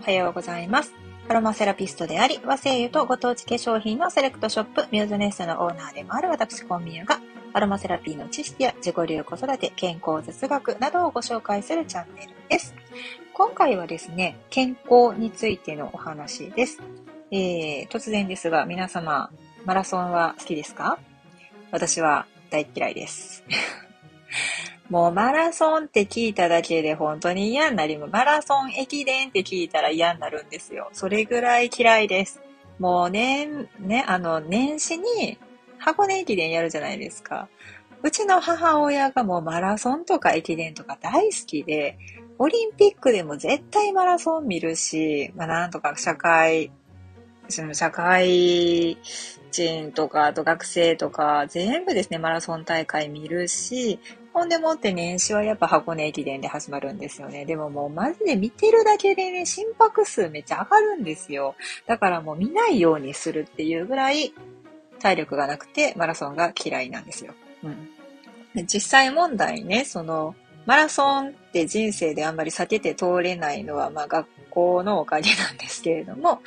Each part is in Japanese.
おはようございます。アロマセラピストであり、和製油とご当地化粧品のセレクトショップ、ミューズネストのオーナーでもある私、コンビニが、アロマセラピーの知識や自己流子育て、健康哲学などをご紹介するチャンネルです。今回はですね、健康についてのお話です。えー、突然ですが、皆様、マラソンは好きですか？私は大嫌いです。もうマラソンって聞いただけで本当に嫌になります。マラソン駅伝って聞いたら嫌になるんですよ。それぐらい嫌いです。もうね、ね、あの、年始に箱根駅伝やるじゃないですか。うちの母親がもうマラソンとか駅伝とか大好きで、オリンピックでも絶対マラソン見るし、まあなんとか社会、その社会人とか、あと学生とか、全部ですね、マラソン大会見るし、ほんでもって年始はやっぱ箱根駅伝で始まるんですよね。でももうマジで見てるだけでね、心拍数めっちゃ上がるんですよ。だからもう見ないようにするっていうぐらい体力がなくてマラソンが嫌いなんですよ。うん。実際問題ね、その、マラソンって人生であんまり避けて通れないのは、まあ学校のおかげなんですけれども、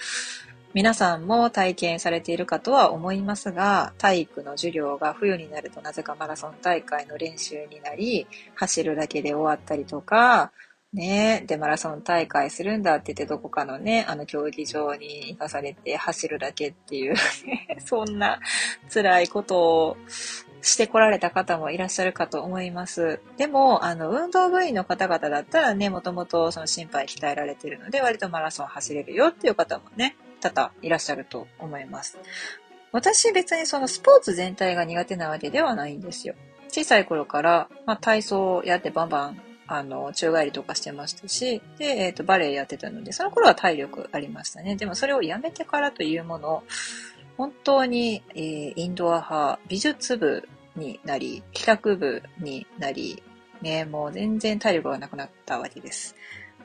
皆さんも体験されているかとは思いますが、体育の授業が冬になるとなぜかマラソン大会の練習になり、走るだけで終わったりとか、ねで、マラソン大会するんだって言ってどこかのね、あの競技場に行かされて走るだけっていう、そんな辛いことをしてこられた方もいらっしゃるかと思います。でも、あの、運動部員の方々だったらね、もともとその心肺鍛えられてるので、割とマラソン走れるよっていう方もね、多々いらっしゃると思います。私別にそのスポーツ全体が苦手なわけではないんですよ。小さい頃から、まあ、体操をやってバンバン、あの、宙返りとかしてましたし、で、えっ、ー、と、バレエやってたので、その頃は体力ありましたね。でもそれをやめてからというもの、本当に、えー、インドア派、美術部になり、帰宅部になり、ね、もう全然体力がなくなったわけです。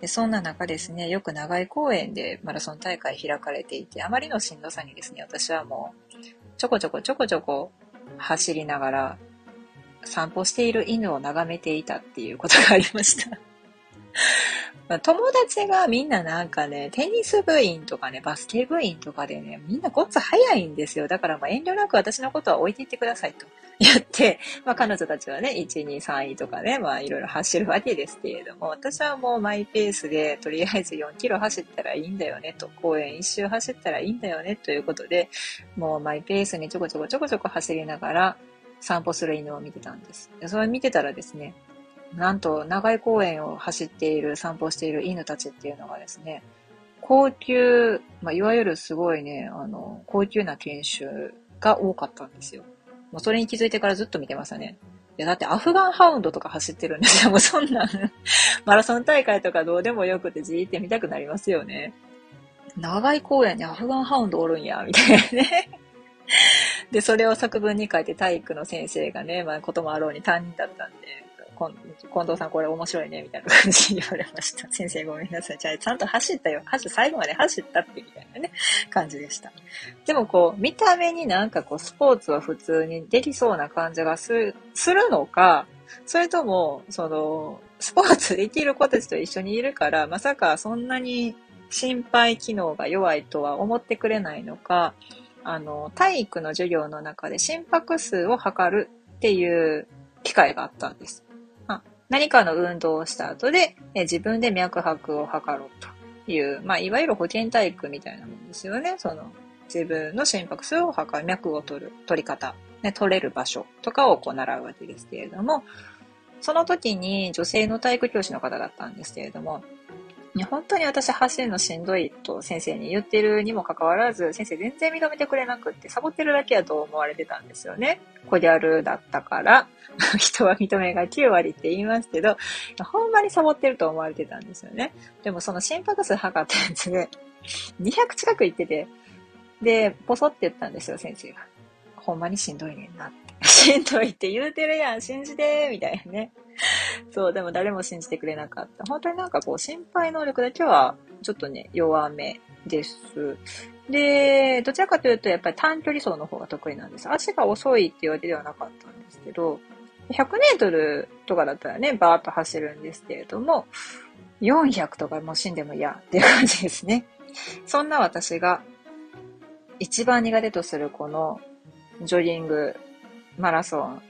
でそんな中ですね、よく長井公園でマラソン大会開かれていて、あまりのしんどさにですね、私はもう、ちょこちょこちょこちょこ走りながら、散歩している犬を眺めていたっていうことがありました、友達がみんななんかね、テニス部員とかね、バスケ部員とかでね、みんなごっつ早いんですよ。だからまあ遠慮なく私のことは置いていってくださいと 言って、まあ彼女たちはね、1、2、3位とかね、まあいろいろ走るわけですけれども、私はもうマイペースで、とりあえず4キロ走ったらいいんだよねと、公園一周走ったらいいんだよねということで、もうマイペースにちょこちょこちょこちょこ走りながら散歩する犬を見てたんです。それ見てたらですね、なんと長井公園を走っている、散歩している犬たちっていうのがですね、高級、まあ、いわゆるすごいね、あの、高級な犬種が多かったんですよ。もうそれに気づいてからずっと見てましたね。いや、だってアフガンハウンドとか走ってるんですよ。もうそんなマラソン大会とかどうでもよくてじーって見たくなりますよね。長い公園にアフガンハウンドおるんや、みたいなね。で、それを作文に書いて体育の先生がね、まあ、こともあろうに担任だったんで、近藤さんこれ面白いね、みたいな感じに言われました。先生ごめんなさい。じゃあ、ちゃんと走ったよ。走、最後まで走ったって、みたいなね、感じでした。でもこう、見た目になんかこう、スポーツは普通にできそうな感じがする、するのか、それとも、その、スポーツできる子たちと一緒にいるから、まさかそんなに心肺機能が弱いとは思ってくれないのか、あの、体育の授業の中で心拍数を測るっていう機会があったんです。何かの運動をした後で、え自分で脈拍を測ろうという、まあ、いわゆる保健体育みたいなもんですよね。その、自分の心拍数を測る、脈を取る、取り方、ね、取れる場所とかをこう習うわけですけれども、その時に女性の体育教師の方だったんですけれども、本当に私走るのしんどいと先生に言ってるにもかかわらず、先生全然認めてくれなくって、サボってるだけやと思われてたんですよね。コギャルだったから、人は認めが9割って言いますけど、ほんまにサボってると思われてたんですよね。でもその心拍数測ったやつで、200近く言ってて、で、ポソって言ったんですよ、先生が。ほんまにしんどいねんなって。しんどいって言うてるやん、信じてみたいなね。そう、でも誰も信じてくれなかった。本当になんかこう、心配能力だけは、ちょっとね、弱めです。で、どちらかというと、やっぱり短距離走の方が得意なんです。足が遅いっていうわけではなかったんですけど、100メートルとかだったらね、バーッと走るんですけれども、400とかもう死んでも嫌っていう感じですね。そんな私が一番苦手とするこのジョギング、マラソン、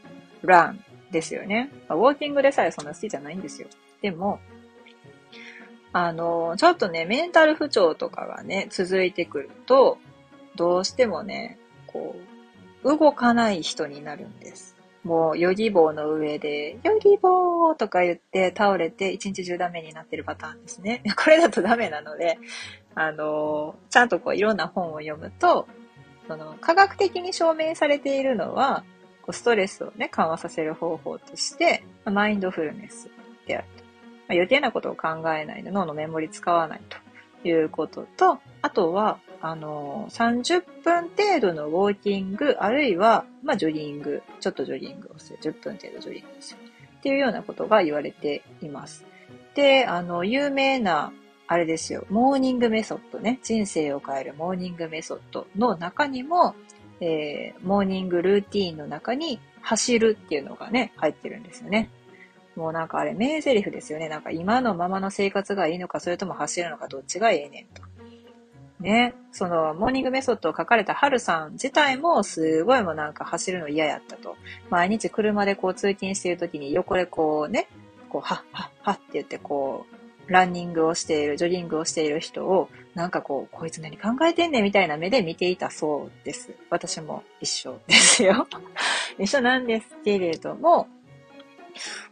ランですよね。ウォーキングでさえそんな好きじゃないんですよ。でも、あの、ちょっとね、メンタル不調とかがね、続いてくると、どうしてもね、こう、動かない人になるんです。もう、ヨギ棒の上で、ヨギ棒とか言って倒れて一日中ダメになってるパターンですね。これだとダメなので、あの、ちゃんとこういろんな本を読むと、その科学的に証明されているのは、こうストレスをね、緩和させる方法として、マインドフルネスであると。まあ、余計なことを考えないで脳のメモリ使わないということと、あとは、あのー、30分程度のウォーキング、あるいは、まあ、ジョギング、ちょっとジョギングをする。10分程度ジョギングをする。っていうようなことが言われています。で、あの、有名な、あれですよ、モーニングメソッドね、人生を変えるモーニングメソッドの中にも、えー、モーニングルーティーンの中に走るっていうのがね、入ってるんですよね。もうなんかあれ名台詞ですよね。なんか今のままの生活がいいのか、それとも走るのか、どっちがええねんと。ね、その、モーニングメソッドを書かれたハルさん自体も、すごいもうなんか走るの嫌やったと。毎日車でこう通勤している時に横でこうね、こう、はっはっはって言ってこう、ランニングをしている、ジョギングをしている人を、なんかこう、こいつ何考えてんねんみたいな目で見ていたそうです。私も一緒ですよ。一緒なんですけれども、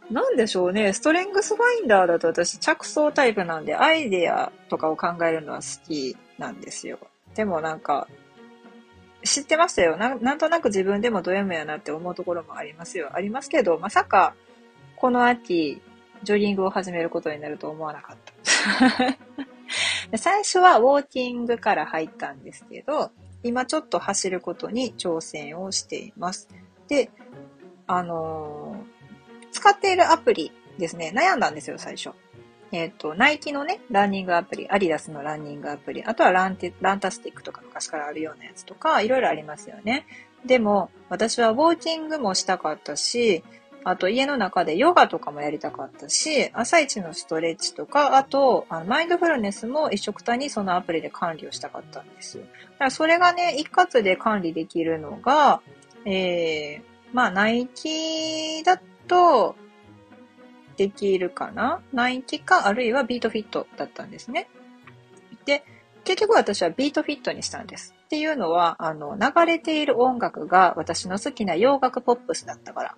なんでしょうね。ストレングスファインダーだと私着想タイプなんでアイデアとかを考えるのは好きなんですよ。でもなんか、知ってましたよな。なんとなく自分でもド M やなって思うところもありますよ。ありますけど、まさか、この秋、ジョギングを始めることになると思わなかった。最初はウォーキングから入ったんですけど、今ちょっと走ることに挑戦をしています。で、あのー、使っているアプリですね、悩んだんですよ、最初。えっ、ー、と、ナイキのね、ランニングアプリ、アディダスのランニングアプリ、あとはランテランタスティックとか昔からあるようなやつとか、いろいろありますよね。でも、私はウォーキングもしたかったし、あと家の中でヨガとかもやりたかったし、朝一のストレッチとか、あと、あのマインドフルネスも一緒くたにそのアプリで管理をしたかったんですよ。だからそれがね、一括で管理できるのが、えー、まあ、ナイキだと、できるかな？ナイキか、あるいはビートフィットだったんですね。で、結局私はビートフィットにしたんです。っていうのは、あの、流れている音楽が私の好きな洋楽ポップスだったから。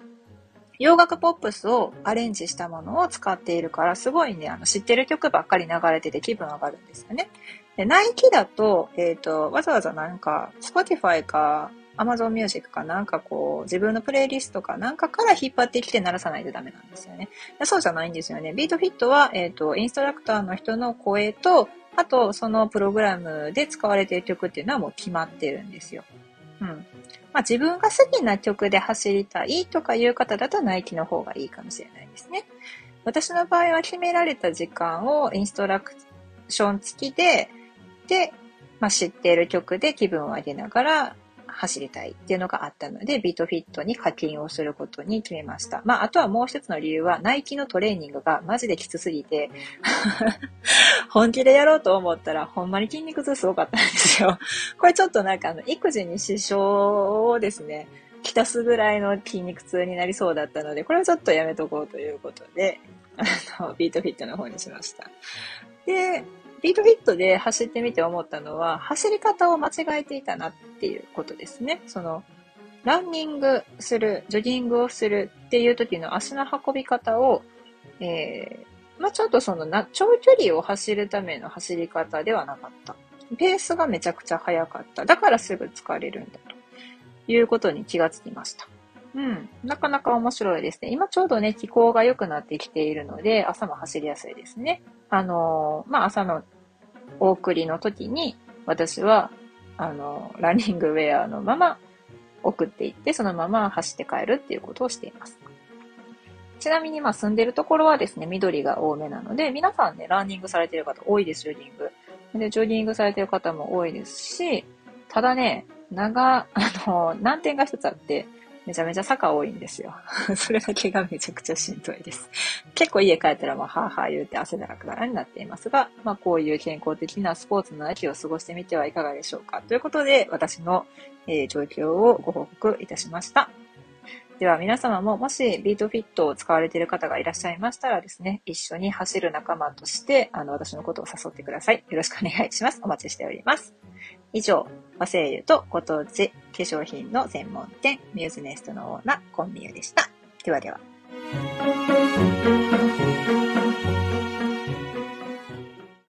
洋楽ポップスをアレンジしたものを使っているから、すごいね、あの、知ってる曲ばっかり流れてて気分上がるんですよね。で、ナイキだと、えっ、ー、と、わざわざなんか、Spotify か Amazon Music かなんかこう、自分のプレイリストかなんかから引っ張ってきて鳴らさないとダメなんですよね。そうじゃないんですよね。ビートフィットは、えっ、ー、と、インストラクターの人の声と、あと、そのプログラムで使われている曲っていうのはもう決まってるんですよ。うん。まあ自分が好きな曲で走りたいとかいう方だとナイキの方がいいかもしれないですね。私の場合は決められた時間をインストラクション付きで、で、まあ、知っている曲で気分を上げながら走りたいっていうのがあったので、ビートフィットに課金をすることに決めました。まあ、あとはもう一つの理由は、ナイキのトレーニングがマジできつすぎて 本気でやろうと思ったら、ほんまに筋肉痛すごかったんですよ。これちょっとなんかあの、育児に支障をですね、きたすぐらいの筋肉痛になりそうだったので、これはちょっとやめとこうということで、あの、ビートフィットの方にしました。で、ビートフィットで走ってみて思ったのは、走り方を間違えていたなっていうことですね。その、ランニングする、ジョギングをするっていう時の足の運び方を、えー、まあ、ちょっとそのな、長距離を走るための走り方ではなかった。ペースがめちゃくちゃ速かった。だからすぐ疲れるんだということに気がつきました。うん。なかなか面白いですね。今ちょうどね、気候が良くなってきているので、朝も走りやすいですね。あのー、まあ、朝のお送りの時に、私は、あのー、ランニングウェアのまま送っていって、そのまま走って帰るっていうことをしています。ちなみに、ま、住んでるところはですね、緑が多めなので、皆さんね、ランニングされてる方多いです、ジョギング。で、ジョギングされてる方も多いですし、ただね、長、あの、難点が一つあって、めちゃめちゃ坂多いんですよ。それだけがめちゃくちゃしんどいです。結構家帰ったらもうはぁはぁ言うて汗だらくだらになっていますが、まあこういう健康的なスポーツの秋を過ごしてみてはいかがでしょうか。ということで、私の、えー、状況をご報告いたしました。では皆様ももしビートフィットを使われている方がいらっしゃいましたらですね、一緒に走る仲間として、あの、私のことを誘ってください。よろしくお願いします。お待ちしております。以上、和製油とご当地化粧品の専門店、ミューズネストのオーナー、コンビューでした。ではでは。